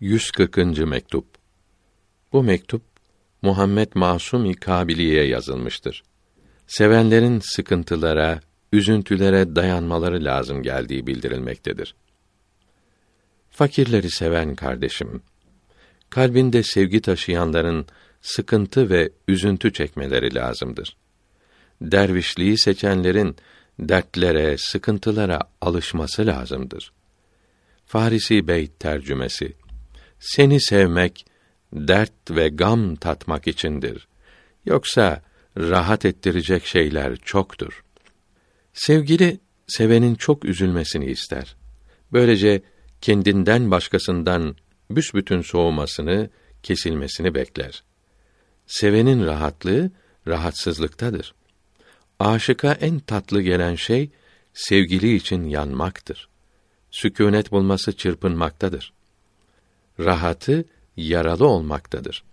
140. mektup. Bu mektup Muhammed Masumi Kabiliye yazılmıştır. Sevenlerin sıkıntılara, üzüntülere dayanmaları lazım geldiği bildirilmektedir. Fakirleri seven kardeşim, kalbinde sevgi taşıyanların sıkıntı ve üzüntü çekmeleri lazımdır. Dervişliği seçenlerin dertlere, sıkıntılara alışması lazımdır. Farisi Beyt tercümesi seni sevmek dert ve gam tatmak içindir. Yoksa rahat ettirecek şeyler çoktur. Sevgili sevenin çok üzülmesini ister. Böylece kendinden başkasından büsbütün soğumasını, kesilmesini bekler. Sevenin rahatlığı rahatsızlıktadır. Aşıka en tatlı gelen şey sevgili için yanmaktır. Sükûnet bulması çırpınmaktadır rahatı yaralı olmaktadır.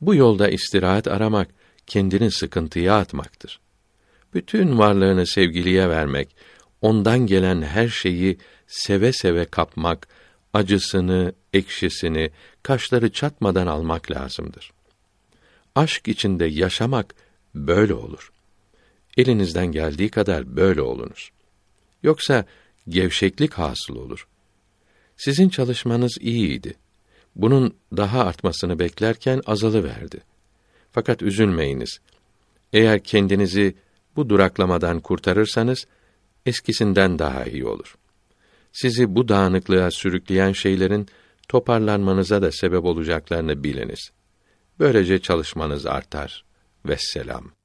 Bu yolda istirahat aramak kendini sıkıntıya atmaktır. Bütün varlığını sevgiliye vermek, ondan gelen her şeyi seve seve kapmak, acısını, ekşisini, kaşları çatmadan almak lazımdır. Aşk içinde yaşamak böyle olur. Elinizden geldiği kadar böyle olunuz. Yoksa gevşeklik hasıl olur. Sizin çalışmanız iyiydi. Bunun daha artmasını beklerken azalıverdi. Fakat üzülmeyiniz. Eğer kendinizi bu duraklamadan kurtarırsanız eskisinden daha iyi olur. Sizi bu dağınıklığa sürükleyen şeylerin toparlanmanıza da sebep olacaklarını biliniz. Böylece çalışmanız artar. Vesselam.